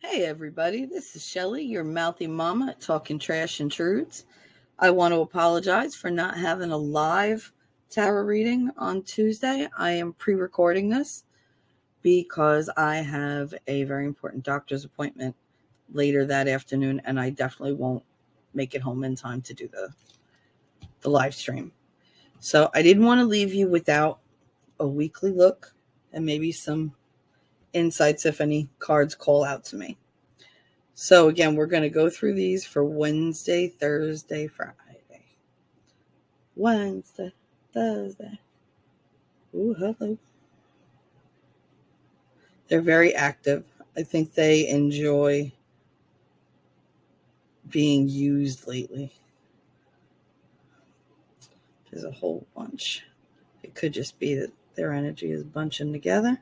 Hey, everybody, this is Shelly, your mouthy mama at Talking Trash and Truths. I want to apologize for not having a live tarot reading on Tuesday. I am pre recording this because I have a very important doctor's appointment later that afternoon, and I definitely won't make it home in time to do the, the live stream. So I didn't want to leave you without a weekly look and maybe some insights if any cards call out to me. So again, we're going to go through these for Wednesday, Thursday, Friday. Wednesday, Thursday. Ooh, hello. They're very active. I think they enjoy being used lately. There's a whole bunch. It could just be that their energy is bunching together.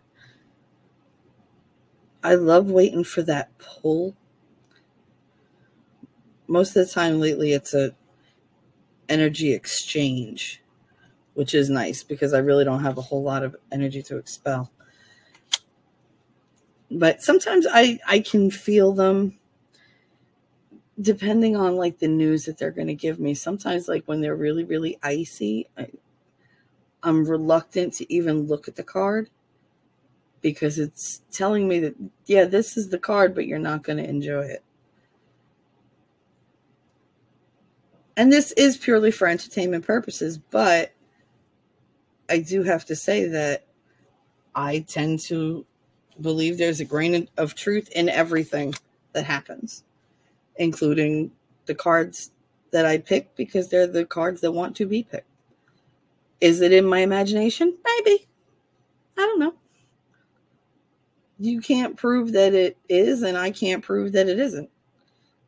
I love waiting for that pull. Most of the time lately it's a energy exchange, which is nice because I really don't have a whole lot of energy to expel. But sometimes I I can feel them depending on like the news that they're going to give me. Sometimes like when they're really really icy, I, I'm reluctant to even look at the card because it's telling me that, yeah, this is the card, but you're not going to enjoy it. And this is purely for entertainment purposes, but I do have to say that I tend to believe there's a grain of truth in everything that happens, including the cards that I pick because they're the cards that want to be picked. Is it in my imagination? Maybe. I don't know you can't prove that it is, and I can't prove that it isn't.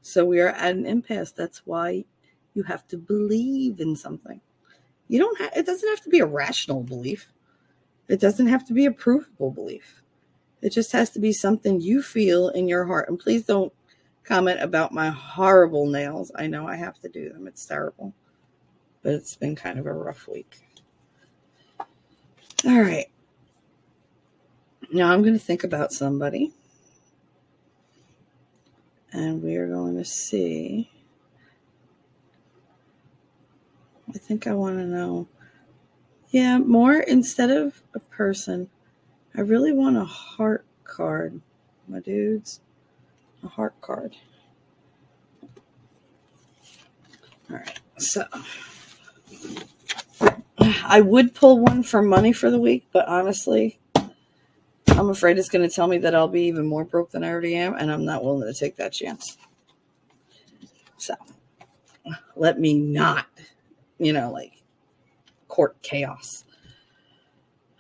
So we are at an impasse. That's why you have to believe in something. You don't have, it doesn't have to be a rational belief. It doesn't have to be a provable belief. It just has to be something you feel in your heart. And please don't comment about my horrible nails. I know I have to do them. It's terrible. But it's been kind of a rough week. All right. Now I'm going to think about somebody. And we are going to see. I think I want to know. Yeah, more instead of a person, I really want a heart card, my dudes. A heart card. All right, so I would pull one for money for the week, but honestly, I'm afraid it's going to tell me that I'll be even more broke than I already am, and I'm not willing to take that chance. So let me not, you know, like court chaos.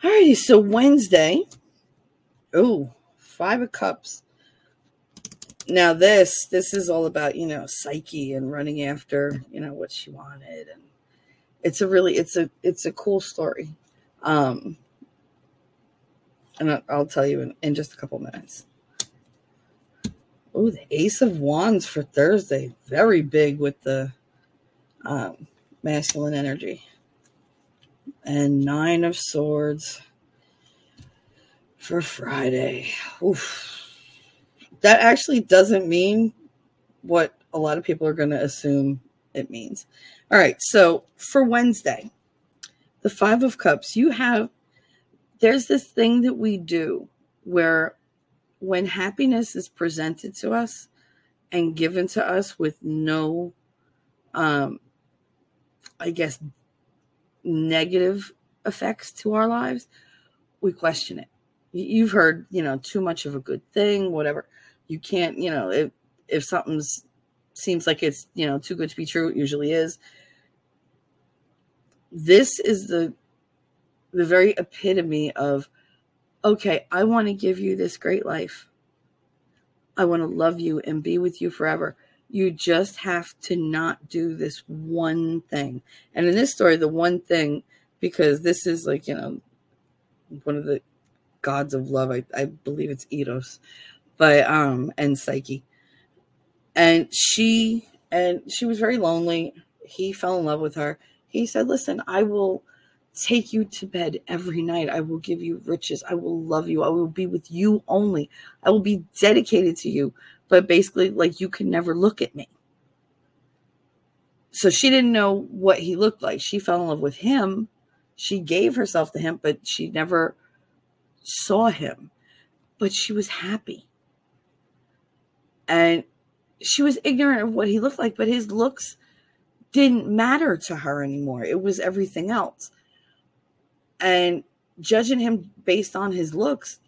Alrighty, so Wednesday. Oh, five of cups. Now this this is all about, you know, psyche and running after, you know, what she wanted and it's a really it's a it's a cool story. Um and I'll tell you in, in just a couple minutes. Oh, the Ace of Wands for Thursday. Very big with the um, masculine energy. And Nine of Swords for Friday. Oof. That actually doesn't mean what a lot of people are going to assume it means. All right, so for Wednesday, the Five of Cups, you have there's this thing that we do where when happiness is presented to us and given to us with no um i guess negative effects to our lives we question it. You've heard you know too much of a good thing whatever. You can't you know if if something's seems like it's you know too good to be true it usually is. This is the the very epitome of, okay, I want to give you this great life. I want to love you and be with you forever. You just have to not do this one thing. And in this story, the one thing, because this is like, you know, one of the gods of love, I, I believe it's Eros, but, um, and Psyche. And she, and she was very lonely. He fell in love with her. He said, listen, I will take you to bed every night. I will give you riches. I will love you. I will be with you only. I will be dedicated to you. But basically, like, you can never look at me. So she didn't know what he looked like. She fell in love with him. She gave herself to him, but she never saw him. But she was happy. And she was ignorant of what he looked like, but his looks didn't matter to her anymore. It was everything else. And judging him based on his looks,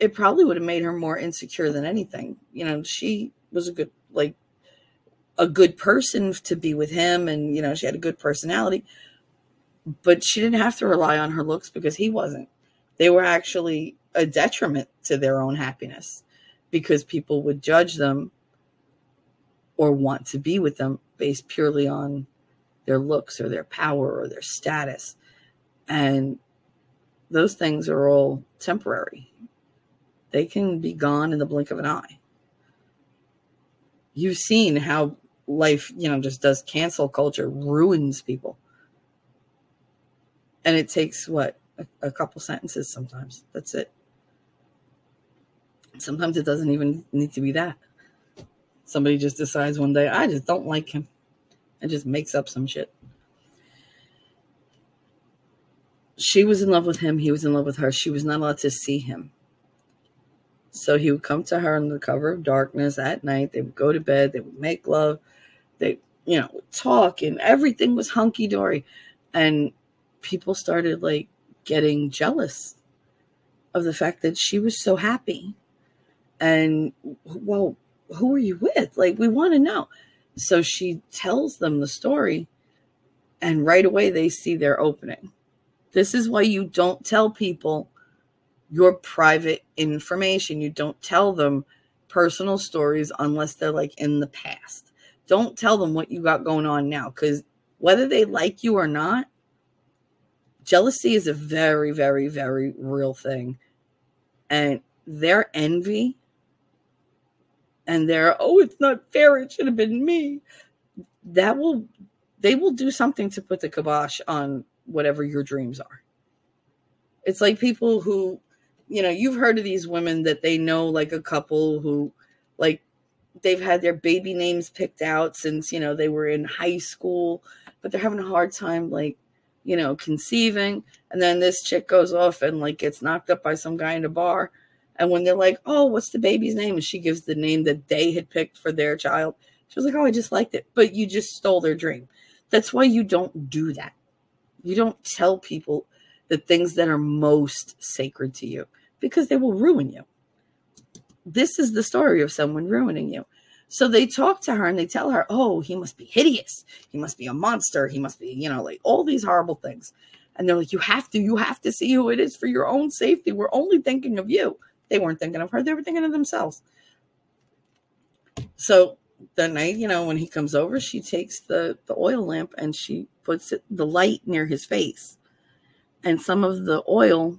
it probably would have made her more insecure than anything. You know, she was a good, like, a good person to be with him, and, you know, she had a good personality, but she didn't have to rely on her looks because he wasn't. They were actually a detriment to their own happiness because people would judge them or want to be with them based purely on their looks or their power or their status. And those things are all temporary. They can be gone in the blink of an eye. You've seen how life, you know, just does cancel culture, ruins people. And it takes what? A, a couple sentences sometimes. That's it. Sometimes it doesn't even need to be that. Somebody just decides one day, I just don't like him, and just makes up some shit. She was in love with him. He was in love with her. She was not allowed to see him. So he would come to her under the cover of darkness at night. They would go to bed. They would make love. They, you know, talk, and everything was hunky dory. And people started like getting jealous of the fact that she was so happy. And well, who are you with? Like, we want to know. So she tells them the story, and right away they see their opening. This is why you don't tell people your private information. You don't tell them personal stories unless they're like in the past. Don't tell them what you got going on now because whether they like you or not, jealousy is a very, very, very real thing. And their envy and they're oh it's not fair it should have been me that will they will do something to put the kibosh on whatever your dreams are it's like people who you know you've heard of these women that they know like a couple who like they've had their baby names picked out since you know they were in high school but they're having a hard time like you know conceiving and then this chick goes off and like gets knocked up by some guy in a bar and when they're like, oh, what's the baby's name? And she gives the name that they had picked for their child. She was like, oh, I just liked it. But you just stole their dream. That's why you don't do that. You don't tell people the things that are most sacred to you because they will ruin you. This is the story of someone ruining you. So they talk to her and they tell her, oh, he must be hideous. He must be a monster. He must be, you know, like all these horrible things. And they're like, you have to, you have to see who it is for your own safety. We're only thinking of you. They weren't thinking of her, they were thinking of themselves. So the night, you know, when he comes over, she takes the, the oil lamp and she puts the light near his face. And some of the oil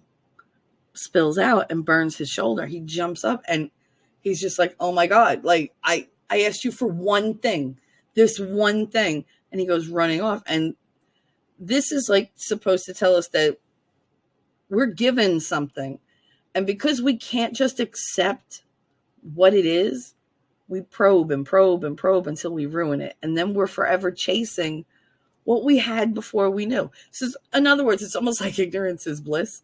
spills out and burns his shoulder. He jumps up and he's just like, Oh my God, like I, I asked you for one thing, this one thing. And he goes running off. And this is like supposed to tell us that we're given something and because we can't just accept what it is, we probe and probe and probe until we ruin it. And then we're forever chasing what we had before we knew. So, in other words, it's almost like ignorance is bliss.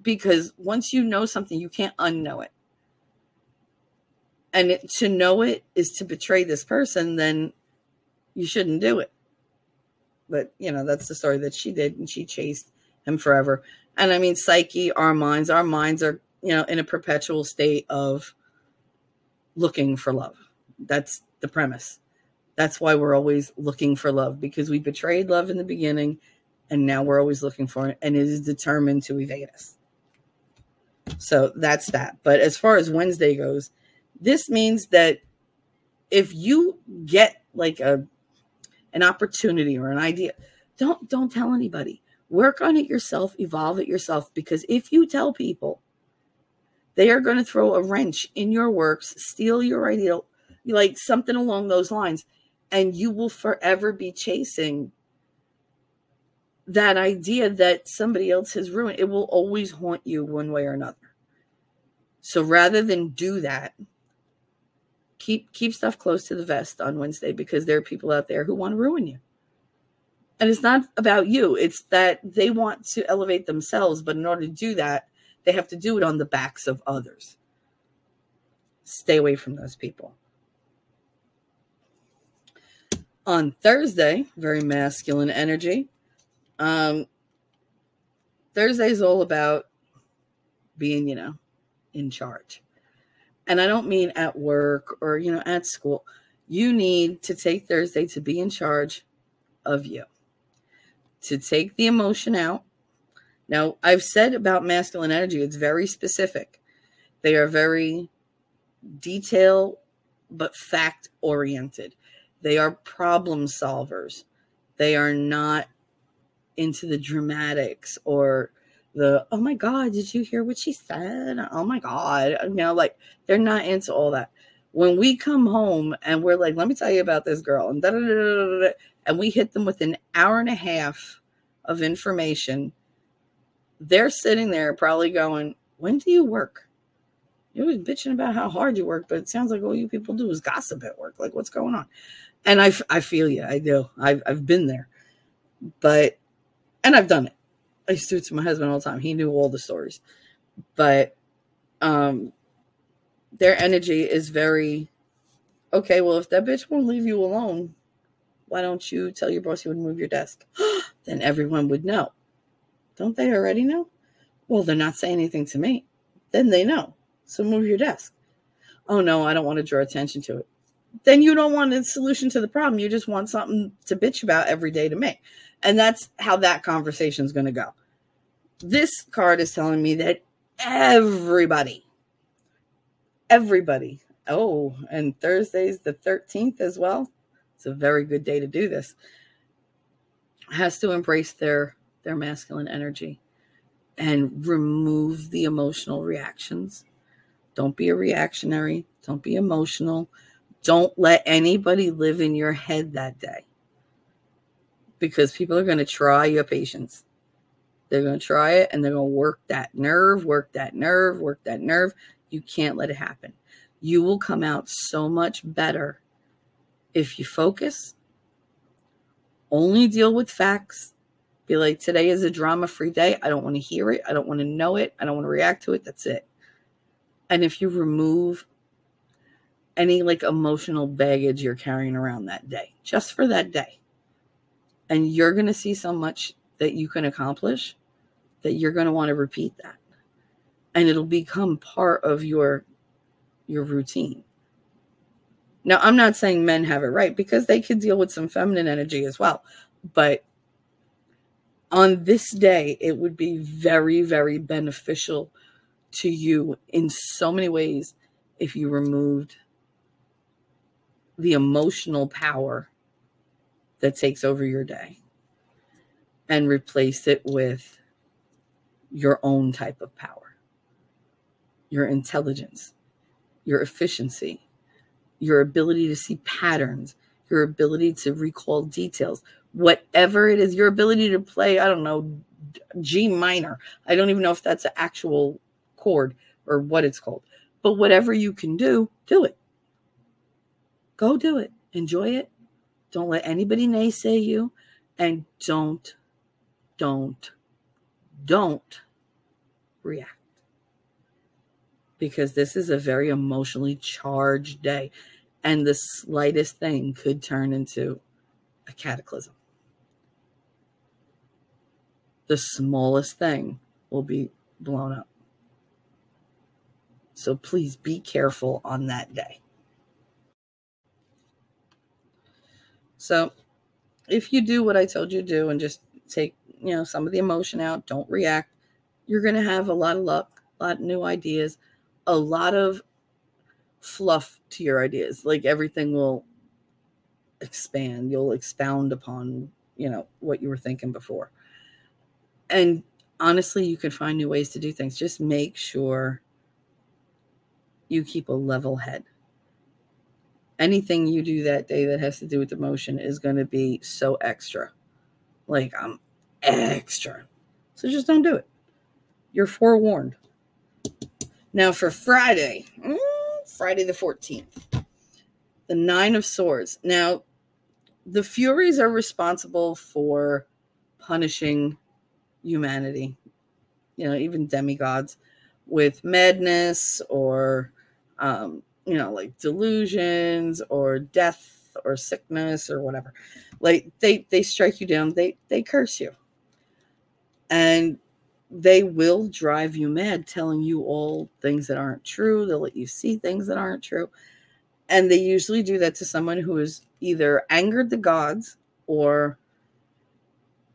Because once you know something, you can't unknow it. And it, to know it is to betray this person, then you shouldn't do it. But, you know, that's the story that she did, and she chased him forever. And I mean, psyche, our minds, our minds are, you know, in a perpetual state of looking for love. That's the premise. That's why we're always looking for love because we betrayed love in the beginning and now we're always looking for it and it is determined to evade us. So that's that. But as far as Wednesday goes, this means that if you get like a an opportunity or an idea, don't don't tell anybody. Work on it yourself, evolve it yourself, because if you tell people, they are going to throw a wrench in your works, steal your idea, like something along those lines, and you will forever be chasing that idea that somebody else has ruined it will always haunt you one way or another. So rather than do that, keep keep stuff close to the vest on Wednesday because there are people out there who want to ruin you. And it's not about you, it's that they want to elevate themselves, but in order to do that, they have to do it on the backs of others. Stay away from those people. On Thursday, very masculine energy. Um, Thursday is all about being, you know, in charge. And I don't mean at work or, you know, at school. You need to take Thursday to be in charge of you, to take the emotion out. Now, I've said about masculine energy, it's very specific. They are very detail but fact oriented. They are problem solvers. They are not into the dramatics or the oh my god did you hear what she said? Oh my god. You know like they're not into all that. When we come home and we're like let me tell you about this girl and, and we hit them with an hour and a half of information they're sitting there probably going when do you work? You was bitching about how hard you work but it sounds like all you people do is gossip at work. Like what's going on and i, I feel you i do I've, I've been there but and i've done it I used to do it to my husband all the time. He knew all the stories. But um their energy is very okay, well if that bitch won't leave you alone, why don't you tell your boss you would move your desk? then everyone would know. Don't they already know? Well, they're not saying anything to me. Then they know. So move your desk. Oh no, I don't want to draw attention to it. Then you don't want a solution to the problem. You just want something to bitch about every day to make. And that's how that conversation is going to go. This card is telling me that everybody, everybody, oh, and Thursday's the 13th as well. It's a very good day to do this. Has to embrace their their masculine energy and remove the emotional reactions. Don't be a reactionary. Don't be emotional. Don't let anybody live in your head that day because people are going to try your patience. They're going to try it and they're going to work that nerve, work that nerve, work that nerve. You can't let it happen. You will come out so much better if you focus, only deal with facts. Be like, today is a drama free day. I don't want to hear it. I don't want to know it. I don't want to react to it. That's it. And if you remove any like emotional baggage you're carrying around that day, just for that day, and you're going to see so much that you can accomplish that you're going to want to repeat that. And it'll become part of your your routine. Now i'm not saying men have it right because they could deal with some feminine energy as well but on this day it would be very very beneficial to you in so many ways if you removed the emotional power that takes over your day and replace it with your own type of power, your intelligence, your efficiency, your ability to see patterns, your ability to recall details, whatever it is, your ability to play, I don't know, G minor. I don't even know if that's an actual chord or what it's called. But whatever you can do, do it. Go do it. Enjoy it. Don't let anybody naysay you. And don't, don't, don't react. Because this is a very emotionally charged day. And the slightest thing could turn into a cataclysm. The smallest thing will be blown up. So please be careful on that day. So if you do what I told you to do and just take, you know, some of the emotion out, don't react, you're going to have a lot of luck, a lot of new ideas, a lot of fluff to your ideas. Like everything will expand. You'll expound upon, you know, what you were thinking before. And honestly, you can find new ways to do things. Just make sure you keep a level head anything you do that day that has to do with emotion is going to be so extra. Like I'm extra. So just don't do it. You're forewarned. Now for Friday, mm, Friday the 14th, the Nine of Swords. Now, the Furies are responsible for punishing humanity, you know, even demigods with madness or, um, you know, like delusions or death or sickness or whatever. Like they they strike you down, they they curse you. And they will drive you mad telling you all things that aren't true. They'll let you see things that aren't true. And they usually do that to someone who is either angered the gods or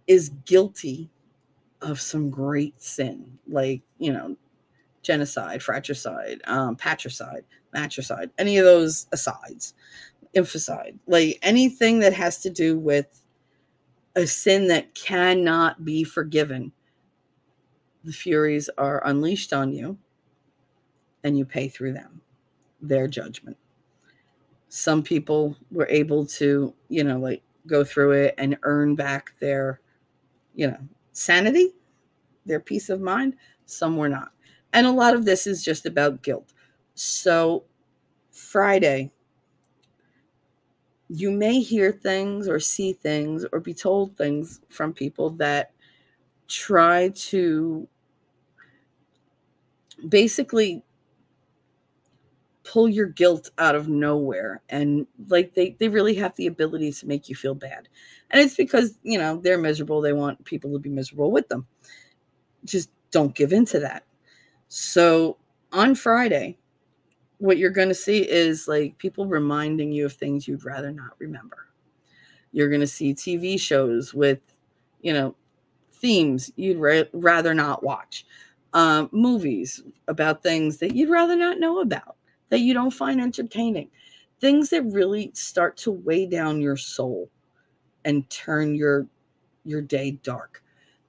is guilty of some great sin, like, you know, genocide, fratricide, um, patricide, matricide, any of those asides, inficide, like anything that has to do with a sin that cannot be forgiven. The Furies are unleashed on you, and you pay through them their judgment. Some people were able to, you know, like go through it and earn back their, you know, sanity, their peace of mind. Some were not. And a lot of this is just about guilt. So, Friday, you may hear things or see things or be told things from people that try to basically pull your guilt out of nowhere and like they they really have the ability to make you feel bad. And it's because you know they're miserable they want people to be miserable with them. Just don't give in to that. So on friday what you're going to see is like people reminding you of things you'd rather not remember you're going to see tv shows with you know themes you'd ra- rather not watch um, movies about things that you'd rather not know about that you don't find entertaining, things that really start to weigh down your soul and turn your your day dark.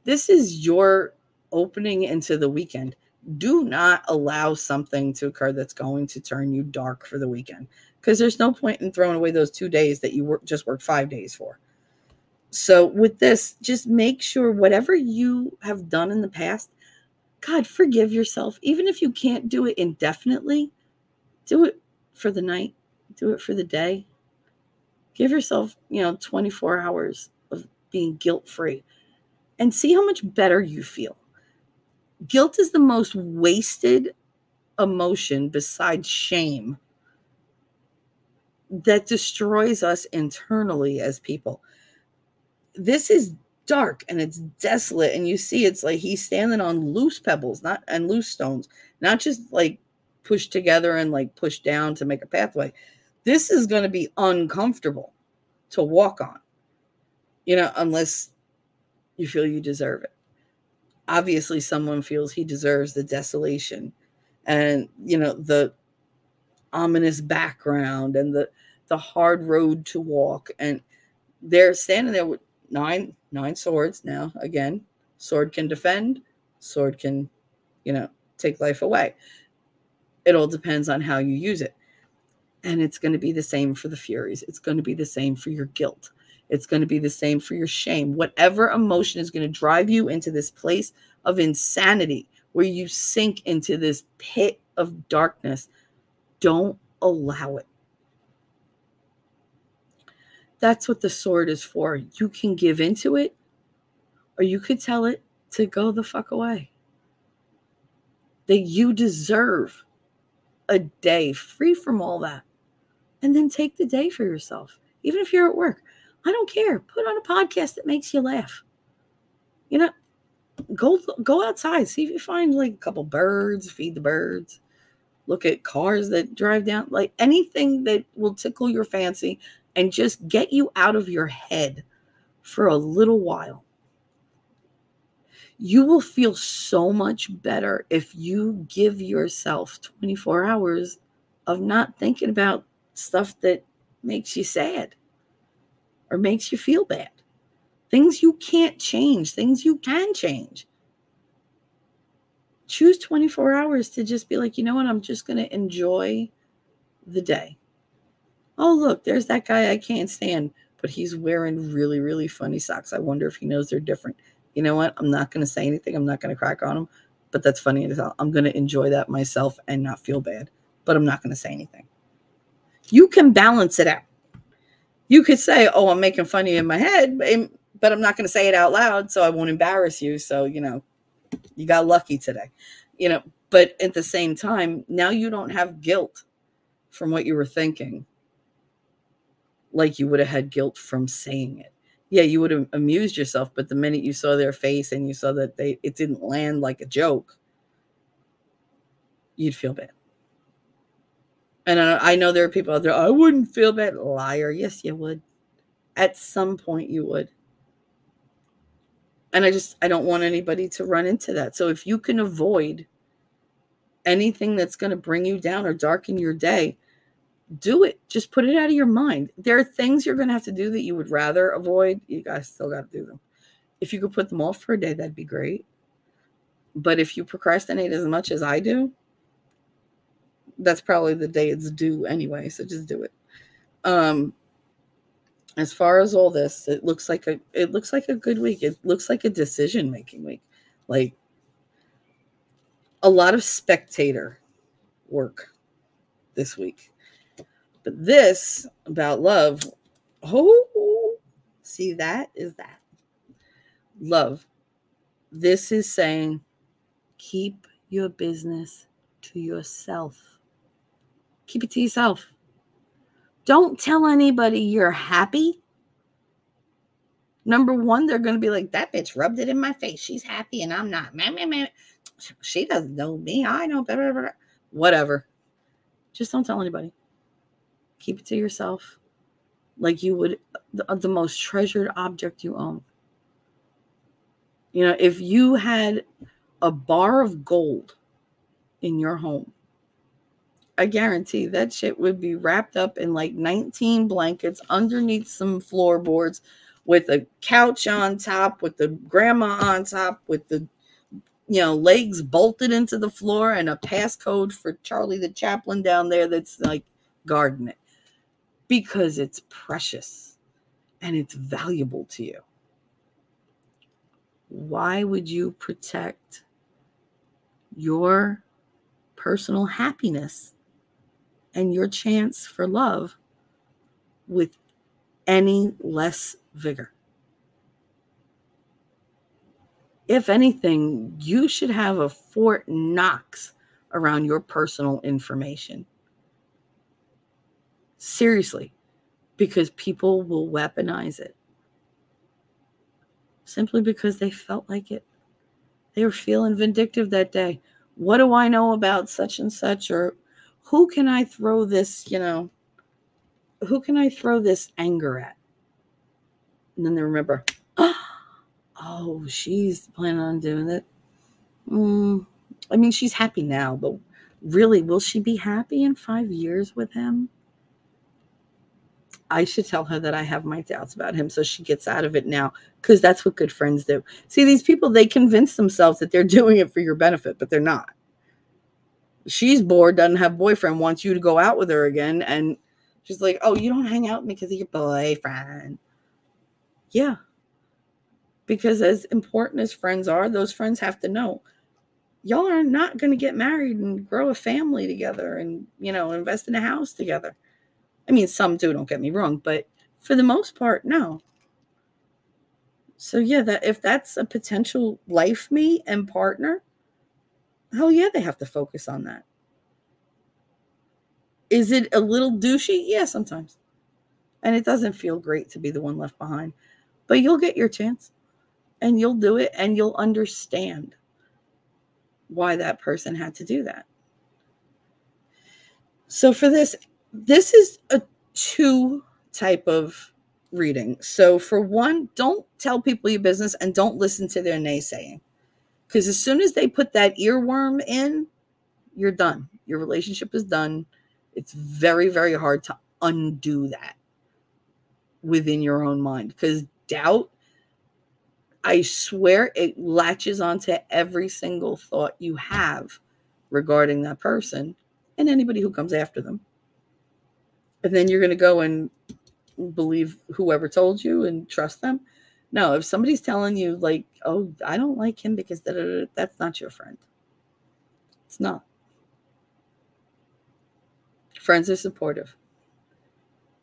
This is your opening into the weekend. Do not allow something to occur that's going to turn you dark for the weekend because there's no point in throwing away those 2 days that you work, just worked 5 days for. So with this, just make sure whatever you have done in the past, God, forgive yourself. Even if you can't do it indefinitely, do it for the night, do it for the day. Give yourself, you know, 24 hours of being guilt free and see how much better you feel. Guilt is the most wasted emotion besides shame that destroys us internally as people. This is dark and it's desolate and you see it's like he's standing on loose pebbles not and loose stones not just like pushed together and like pushed down to make a pathway. This is going to be uncomfortable to walk on, you know, unless you feel you deserve it. Obviously, someone feels he deserves the desolation and, you know, the ominous background and the, the hard road to walk. And they're standing there with nine, nine swords now. Again, sword can defend, sword can, you know, take life away. It all depends on how you use it. And it's going to be the same for the Furies. It's going to be the same for your guilt. It's going to be the same for your shame. Whatever emotion is going to drive you into this place of insanity where you sink into this pit of darkness, don't allow it. That's what the sword is for. You can give into it, or you could tell it to go the fuck away. That you deserve a day free from all that and then take the day for yourself even if you're at work i don't care. Put on a podcast that makes you laugh. You know go go outside. See if you find like a couple birds feed the birds. Look at cars that drive down like anything that will tickle your fancy and just get you out of your head for a little while. You will feel so much better if you give yourself 24 hours of not thinking about stuff that makes you sad or makes you feel bad. Things you can't change, things you can change. Choose 24 hours to just be like, you know what, I'm just going to enjoy the day. Oh, look, there's that guy I can't stand, but he's wearing really, really funny socks. I wonder if he knows they're different you know what? I'm not going to say anything. I'm not going to crack on him, But that's funny as hell. I'm going to enjoy that myself and not feel bad. But I'm not going to say anything. You can balance it out. You could say, "Oh, I'm making fun of you in my head," but I'm not going to say it out loud, so I won't embarrass you. So you know, you got lucky today. You know, but at the same time, now you don't have guilt from what you were thinking, like you would have had guilt from saying it yeah, you would have amused yourself, but the minute you saw their face and you saw that they it didn't land like a joke, you'd feel bad. And I, I know there are people out there, I wouldn't feel bad. Liar. Yes, you would. At some point you would. And I just I don't want anybody to run into that. So if you can avoid anything that's going to bring you down or darken your day, do it. Just put it out of your mind. There are things you're going to have to do that you would rather avoid. You guys still got to do them. If you could put them off for a day, that'd be great. But if you procrastinate as much as I do, that's probably the day it's due anyway. So just do it. Um, as far as all this, it looks like a it looks like a good week. It looks like a decision making week. Like a lot of spectator work this week. But this about love, oh, see, that is that. Love. This is saying keep your business to yourself. Keep it to yourself. Don't tell anybody you're happy. Number one, they're going to be like, that bitch rubbed it in my face. She's happy and I'm not. Man, man, man. She doesn't know me. I know. Blah, blah, blah. Whatever. Just don't tell anybody. Keep it to yourself like you would the, uh, the most treasured object you own. You know, if you had a bar of gold in your home, I guarantee that shit would be wrapped up in like 19 blankets underneath some floorboards with a couch on top, with the grandma on top, with the you know legs bolted into the floor and a passcode for Charlie the Chaplain down there that's like guarding it because it's precious and it's valuable to you. Why would you protect your personal happiness and your chance for love with any less vigor? If anything, you should have a Fort Knox around your personal information Seriously, because people will weaponize it simply because they felt like it. They were feeling vindictive that day. What do I know about such and such? Or who can I throw this, you know, who can I throw this anger at? And then they remember, oh, she's planning on doing it. Mm, I mean, she's happy now, but really, will she be happy in five years with him? I should tell her that I have my doubts about him so she gets out of it now because that's what good friends do. See, these people, they convince themselves that they're doing it for your benefit, but they're not. She's bored, doesn't have boyfriend, wants you to go out with her again. And she's like, oh, you don't hang out because of your boyfriend. Yeah. Because as important as friends are, those friends have to know y'all are not going to get married and grow a family together and, you know, invest in a house together I mean, some do, don't get me wrong, but for the most part, no. So yeah, that if that's a potential life mate and partner, hell yeah, they have to focus on that. Is it a little douchey? Yeah, sometimes. And it doesn't feel great to be the one left behind. But you'll get your chance and you'll do it and you'll understand why that person had to do that. So for this this is a two type of reading. So, for one, don't tell people your business and don't listen to their naysaying. Because as soon as they put that earworm in, you're done. Your relationship is done. It's very, very hard to undo that within your own mind. Because doubt, I swear, it latches onto every single thought you have regarding that person and anybody who comes after them and then you're going to go and believe whoever told you and trust them No, if somebody's telling you, like, oh, I don't like him because that's not your friend. It's not. Friends are supportive.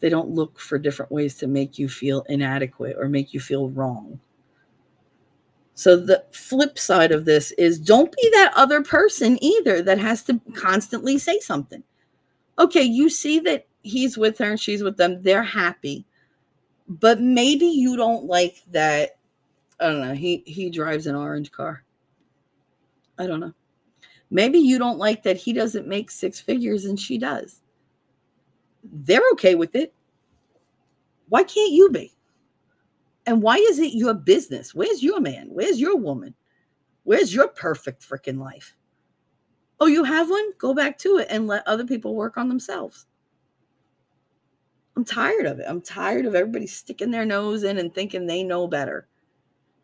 They don't look for different ways to make you feel inadequate or make you feel wrong. So the flip side of this is don't be that other person either that has to constantly say something. Okay, you see that he's with her and she's with them, they're happy. But maybe you don't like that I don't know, he he drives an orange car. I don't know. Maybe you don't like that he doesn't make six figures and she does. They're okay with it. Why can't you be? And why is it your business? Where's your man? Where's your woman? Where's your perfect freaking life? Oh, you have one? Go back to it and let other people work on themselves. I'm tired of it. I'm tired of everybody sticking their nose in and thinking they know better.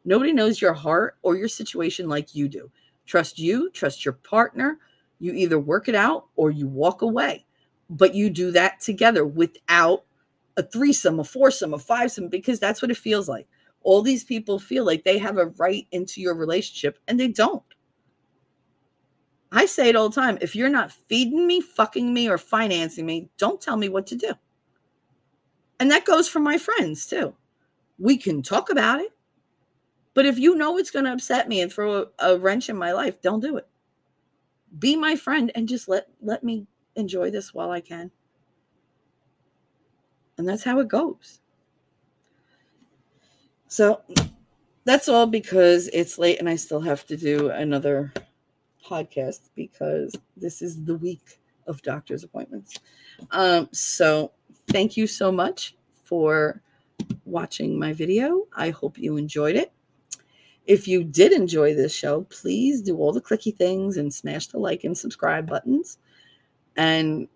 Nobody knows your heart or your situation like you do. Trust you, trust your partner. You either work it out or you walk away. But you do that together without a threesome, a foursome, a fivesome, because that's what it feels like. All these people feel like they have a right into your relationship and they don't. I say it all the time. If you're not feeding me, fucking me, or financing me, don't tell me what to do. And that goes for my friends too. We can talk about it. But if you know it's going to upset me and throw a, a wrench in my life, don't do it. Be my friend and just let let me enjoy this while I can. And that's how it goes. So that's all because it's late and I still have to do another podcast because this is the week of doctor's appointments. Um, so thank you so much for watching my video. I hope you enjoyed it. If you did enjoy this show, please do all the clicky things and smash the like and subscribe buttons. And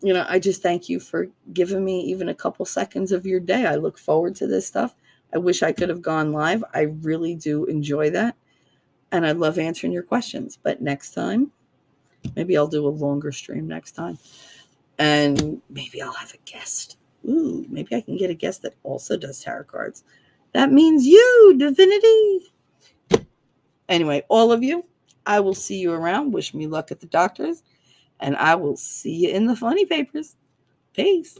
you know, I just thank you for giving me even a couple seconds of your day. I look forward to this stuff. I wish I could have gone live. I really do enjoy that. And I love answering your questions. But next time, maybe I'll do a longer stream next time. And maybe I'll have a guest. Ooh, maybe I can get a guest that also does tarot cards. That means you, divinity. Anyway, all of you, I will see you around. Wish me luck at the doctors and I will see you in the funny papers. Peace.